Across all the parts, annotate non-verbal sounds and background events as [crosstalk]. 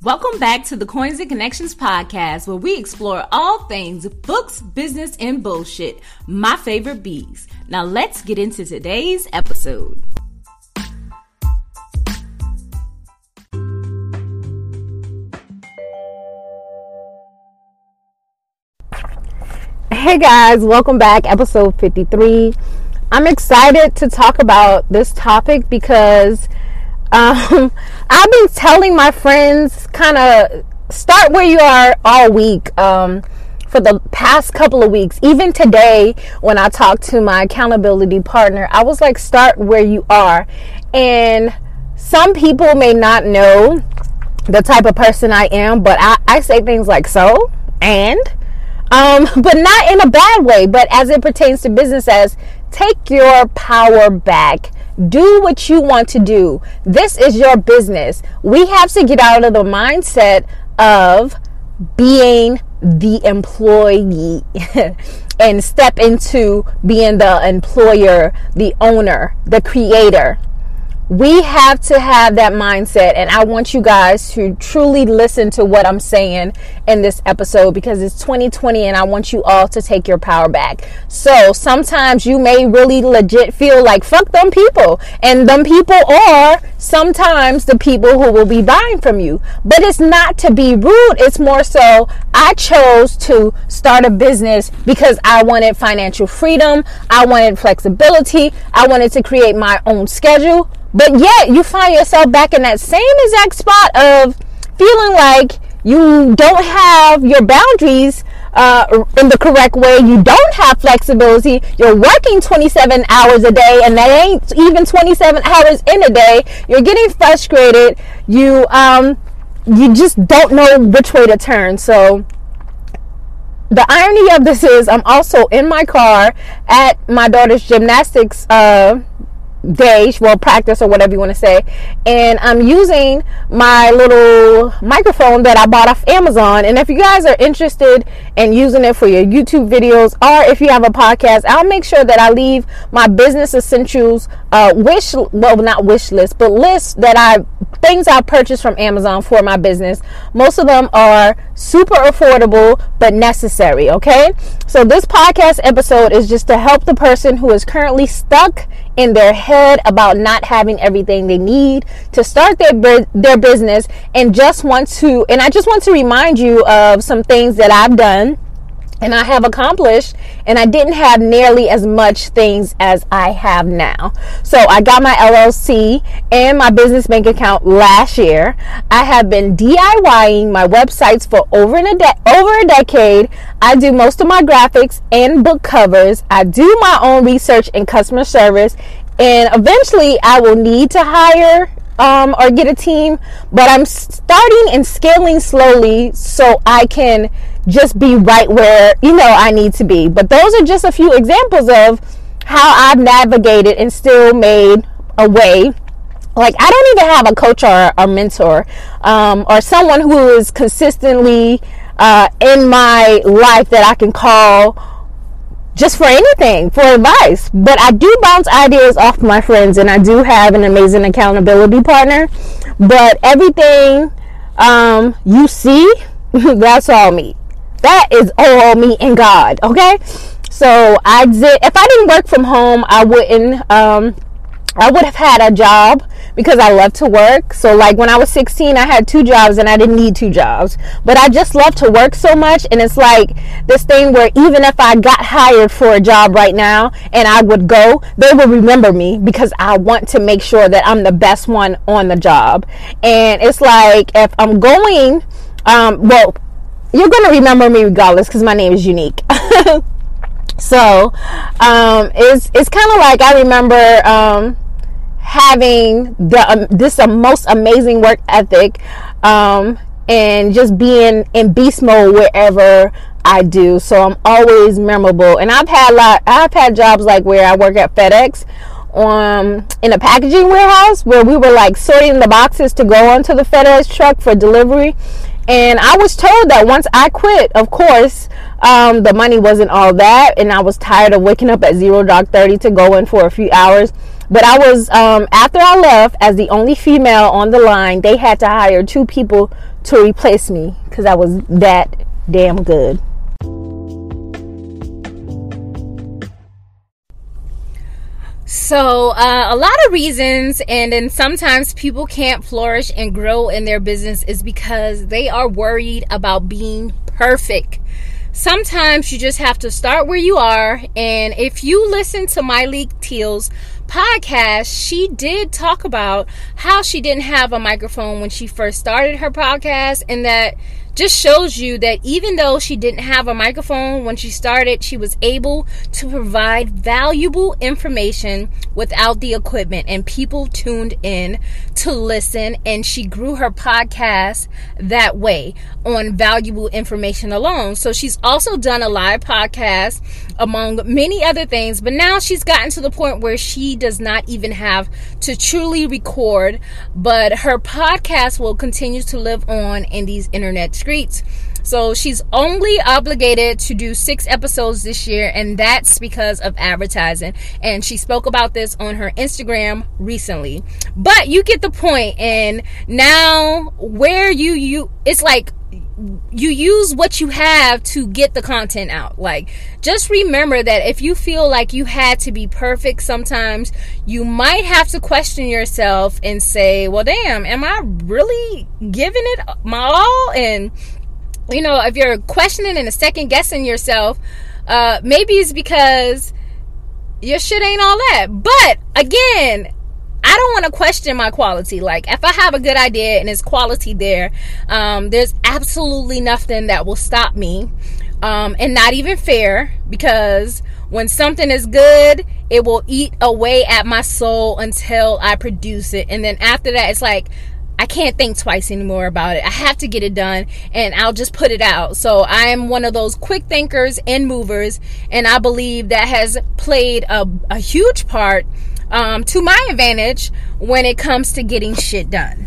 Welcome back to the Coins and Connections podcast, where we explore all things books, business, and bullshit. My favorite bees. Now let's get into today's episode. Hey guys, welcome back. Episode 53. I'm excited to talk about this topic because um, [laughs] I've been telling my friends kind of start where you are all week. Um, for the past couple of weeks, even today, when I talked to my accountability partner, I was like, start where you are. And some people may not know the type of person I am, but I, I say things like so and um, [laughs] but not in a bad way, but as it pertains to business as take your power back do what you want to do. This is your business. We have to get out of the mindset of being the employee [laughs] and step into being the employer, the owner, the creator we have to have that mindset and i want you guys to truly listen to what i'm saying in this episode because it's 2020 and i want you all to take your power back. So sometimes you may really legit feel like fuck them people and them people are sometimes the people who will be buying from you. But it's not to be rude it's more so i chose to start a business because i wanted financial freedom i wanted flexibility i wanted to create my own schedule but yet you find yourself back in that same exact spot of feeling like you don't have your boundaries uh, in the correct way. You don't have flexibility. You're working 27 hours a day, and that ain't even 27 hours in a day. You're getting frustrated. You um, you just don't know which way to turn. So the irony of this is, I'm also in my car at my daughter's gymnastics. Uh, day, well, practice or whatever you want to say. And I'm using my little microphone that I bought off Amazon. And if you guys are interested in using it for your YouTube videos or if you have a podcast, I'll make sure that I leave my business essentials uh, wish, well, not wish list, but list that I things I purchased from Amazon for my business. Most of them are super affordable but necessary. Okay, so this podcast episode is just to help the person who is currently stuck in their head about not having everything they need to start their their business and just want to and I just want to remind you of some things that I've done and I have accomplished, and I didn't have nearly as much things as I have now. So I got my LLC and my business bank account last year. I have been DIYing my websites for over a de- over a decade. I do most of my graphics and book covers. I do my own research and customer service, and eventually I will need to hire um, or get a team, but I'm starting and scaling slowly so I can just be right where you know I need to be. But those are just a few examples of how I've navigated and still made a way. Like I don't even have a coach or a mentor um, or someone who is consistently uh, in my life that I can call just for anything for advice. But I do bounce ideas off my friends, and I do have an amazing accountability partner. But everything um, you see, [laughs] that's all me. That is all me and God. Okay. So I did. If I didn't work from home, I wouldn't. Um, I would have had a job because I love to work. So, like when I was 16, I had two jobs and I didn't need two jobs. But I just love to work so much. And it's like this thing where even if I got hired for a job right now and I would go, they would remember me because I want to make sure that I'm the best one on the job. And it's like if I'm going, um, well, you're going to remember me regardless because my name is unique. [laughs] so um, it's, it's kind of like I remember. Um, having the um, this uh, most amazing work ethic um, and just being in beast mode wherever I do. So I'm always memorable. And I've had lot I've had jobs like where I work at FedEx um in a packaging warehouse where we were like sorting the boxes to go onto the FedEx truck for delivery. And I was told that once I quit, of course, um, the money wasn't all that, and I was tired of waking up at zero dark thirty to go in for a few hours. But I was um, after I left as the only female on the line, they had to hire two people to replace me because I was that damn good. So, uh, a lot of reasons, and then sometimes people can't flourish and grow in their business is because they are worried about being perfect. Sometimes you just have to start where you are. And if you listen to Myleik Teele's podcast, she did talk about how she didn't have a microphone when she first started her podcast, and that just shows you that even though she didn't have a microphone when she started, she was able to provide valuable information without the equipment, and people tuned in to listen. And she grew her podcast that way on valuable information alone. So she's also done a live podcast among many other things, but now she's gotten to the point where she does not even have to truly record, but her podcast will continue to live on in these internet streets. So she's only obligated to do six episodes this year, and that's because of advertising. And she spoke about this on her Instagram recently. But you get the point. And now, where you you, it's like you use what you have to get the content out. Like, just remember that if you feel like you had to be perfect sometimes, you might have to question yourself and say, well, damn, am I really giving it my all? And, you know, if you're questioning and second guessing yourself, uh, maybe it's because your shit ain't all that. But again, I don't want to question my quality. Like, if I have a good idea and it's quality there, um, there's absolutely nothing that will stop me. Um, and not even fair because when something is good, it will eat away at my soul until I produce it. And then after that, it's like, I can't think twice anymore about it. I have to get it done and I'll just put it out. So I am one of those quick thinkers and movers. And I believe that has played a, a huge part um, to my advantage when it comes to getting shit done.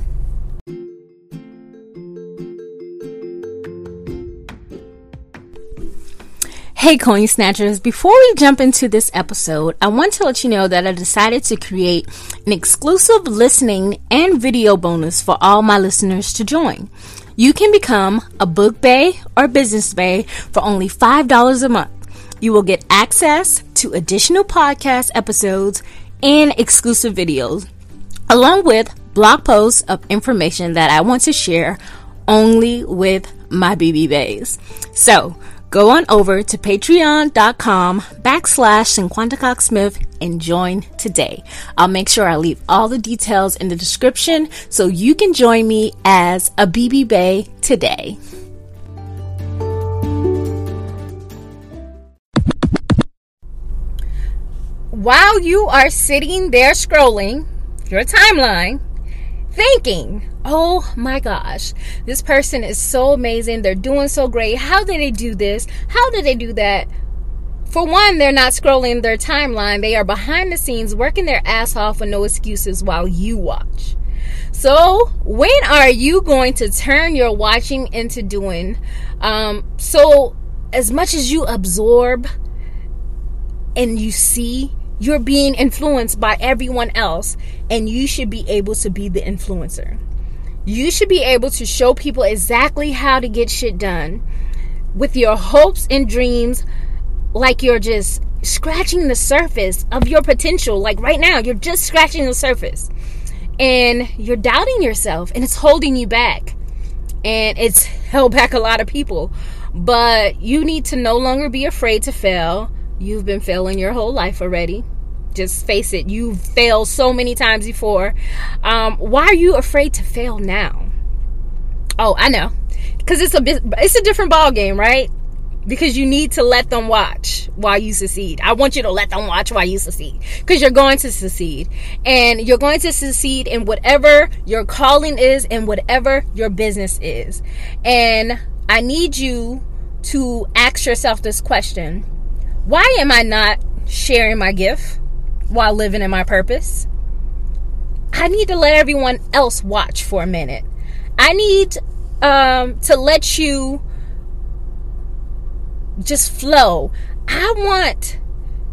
Hey, coin snatchers. Before we jump into this episode, I want to let you know that I decided to create an exclusive listening and video bonus for all my listeners to join. You can become a book bay or business bay for only $5 a month. You will get access to additional podcast episodes and exclusive videos, along with blog posts of information that I want to share only with my BB Bays. So go on over to patreon.com backslash Smith and join today. I'll make sure I leave all the details in the description so you can join me as a BB Bay today. While you are sitting there scrolling your timeline, thinking, oh my gosh, this person is so amazing. They're doing so great. How did they do this? How did they do that? For one, they're not scrolling their timeline. They are behind the scenes working their ass off with no excuses while you watch. So, when are you going to turn your watching into doing? Um, so, as much as you absorb and you see, you're being influenced by everyone else, and you should be able to be the influencer. You should be able to show people exactly how to get shit done with your hopes and dreams like you're just scratching the surface of your potential. Like right now, you're just scratching the surface and you're doubting yourself and it's holding you back. And it's [laughs] held back a lot of people. But you need to no longer be afraid to fail You've been failing your whole life already. Just face it, you've failed so many times before. Um, why are you afraid to fail now? Oh, I know. Because it's a it's a different ball game, right? Because you need to let them watch while you succeed. I want you to let them watch while you succeed. Because you're going to succeed. And you're going to succeed in whatever your calling is and whatever your business is. And I need you to ask yourself this question why am I not sharing my gift while living in my purpose? I need to let everyone else watch for a minute. I need um, to let you just flow. I want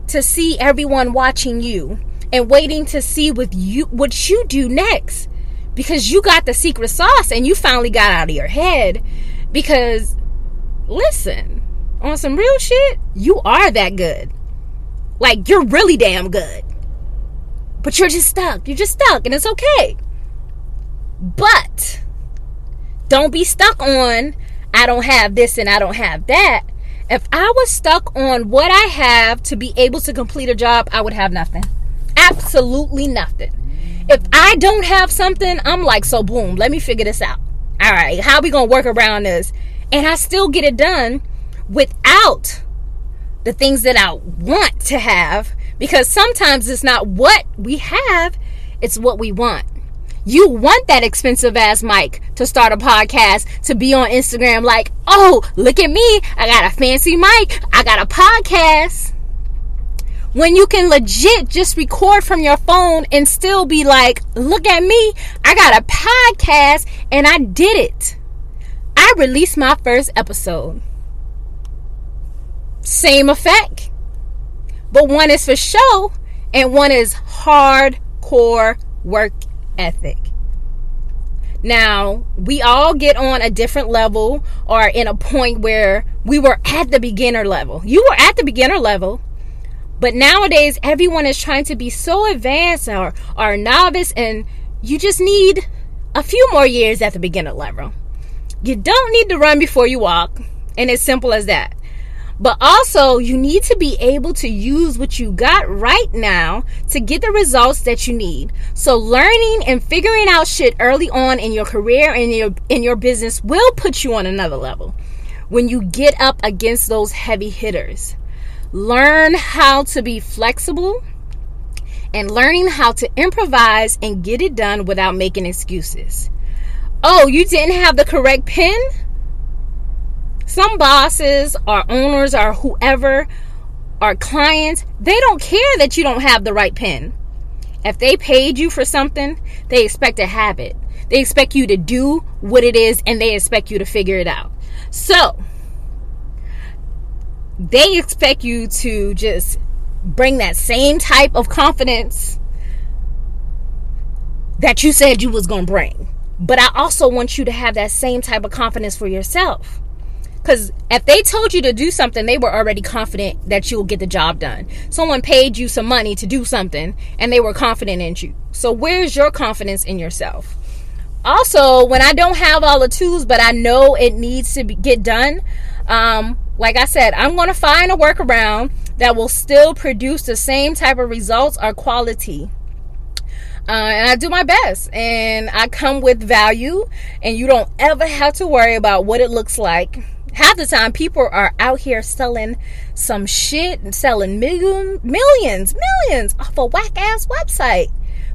to see everyone watching you and waiting to see what you what you do next because you got the secret sauce and you finally got out of your head. Because, listen, on some real shit, you are that good. Like, you're really damn good. But you're just stuck. You're just stuck, and it's okay. But, don't be stuck on, I don't have this and I don't have that. If I was stuck on what I have to be able to complete a job, I would have nothing. Absolutely nothing. If I don't have something, I'm like, so boom, let me figure this out. All right, how we gonna work around this? And I still get it done without the things that I want to have because sometimes it's not what we have, it's what we want. You want that expensive ass mic to start a podcast, to be on Instagram, like, oh, look at me. I got a fancy mic. I got a podcast. When you can legit just record from your phone and still be like, look at me. I got a podcast and I did it. I released my first episode. Same effect. But one is for show and one is hardcore work ethic. Now, we all get on a different level or in a point where we were at the beginner level. You were at the beginner level, but nowadays everyone is trying to be so advanced or, or novice, and you just need a few more years at the beginner level. You don't need to run before you walk, and it's simple as that. But also, you need to be able to use what you got right now to get the results that you need. So learning and figuring out shit early on in your career and your in your business will put you on another level. When you get up against those heavy hitters. Learn how to be flexible and learning how to improvise and get it done without making excuses. Oh, you didn't have the correct pen? Some bosses or owners or whoever or clients, they don't care that you don't have the right pen. If they paid you for something, they expect to have it. They expect you to do what it is and they expect you to figure it out. So, they expect you to just bring that same type of confidence that you said you was going to bring. But I also want you to have that same type of confidence for yourself. Because if they told you to do something, they were already confident that you'll get the job done. Someone paid you some money to do something and they were confident in you. So, where's your confidence in yourself? Also, when I don't have all the tools, but I know it needs to be, get done, um, like I said, I'm going to find a workaround that will still produce the same type of results or quality. Uh, and I do my best and I come with value, and you don't ever have to worry about what it looks like half the time people are out here selling some shit and selling million, millions, millions off a whack ass website.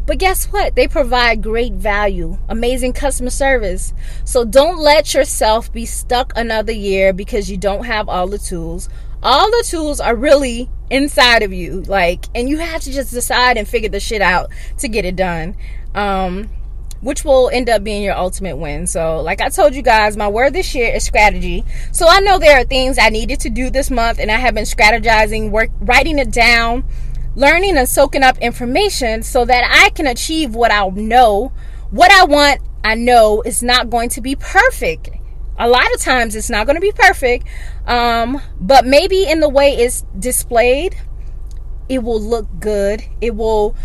But guess what? They provide great value, amazing customer service. So don't let yourself be stuck another year because you don't have all the tools. All the tools are really inside of you. Like, and you have to just decide and figure the shit out to get it done. Um, which will end up being your ultimate win. So, like I told you guys, my word this year is strategy. So, I know there are things I needed to do this month, and I have been strategizing, work, writing it down, learning and soaking up information so that I can achieve what I know. What I want, I know is not going to be perfect. A lot of times it's not going to be perfect, um, but maybe in the way it's displayed, it will look good. It will,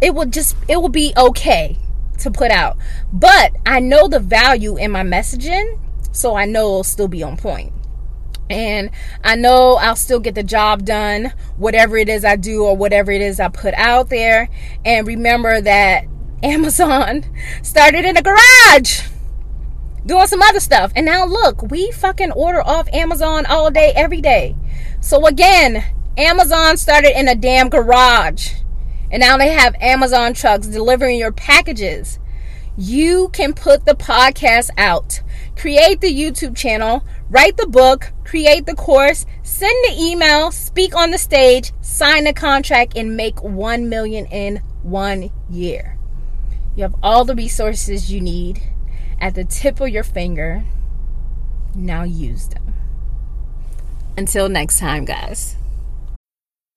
it will just, it will be okay to put out. But I know the value in my messaging, so I know it'll still be on point. And I know I'll still get the job done, whatever it is I do or whatever it is I put out there. And remember that [laughs] Amazon started in a garage doing some other stuff. And now look, we fucking order off Amazon all day, every day. So again, Amazon started in a damn garage. And now they have Amazon trucks delivering your packages. You can put the podcast out, create the YouTube channel, write the book, create the course, send the email, speak on the stage, sign the contract, and make 1 million in one year. You have all the resources you need at the tip of your finger. Now use them. Until next time, guys.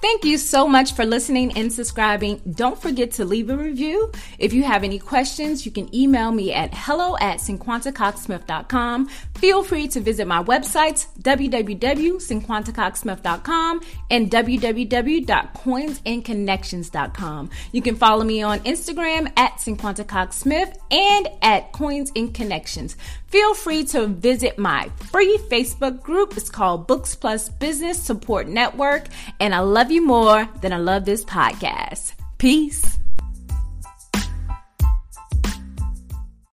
Thank you so much for listening and subscribing. Don't forget to leave a review. If you have any questions, you can email me at hello at cinquantacocksmith.com. Feel free to visit my websites, www.cinquantacocksmith.com and www.coinsandconnections.com. You can follow me on Instagram at cinquantacocksmith and at Coins and Connections. Feel free to visit my free Facebook group. It's called Books Plus Business Support Network. And I love you more than I love this podcast. Peace.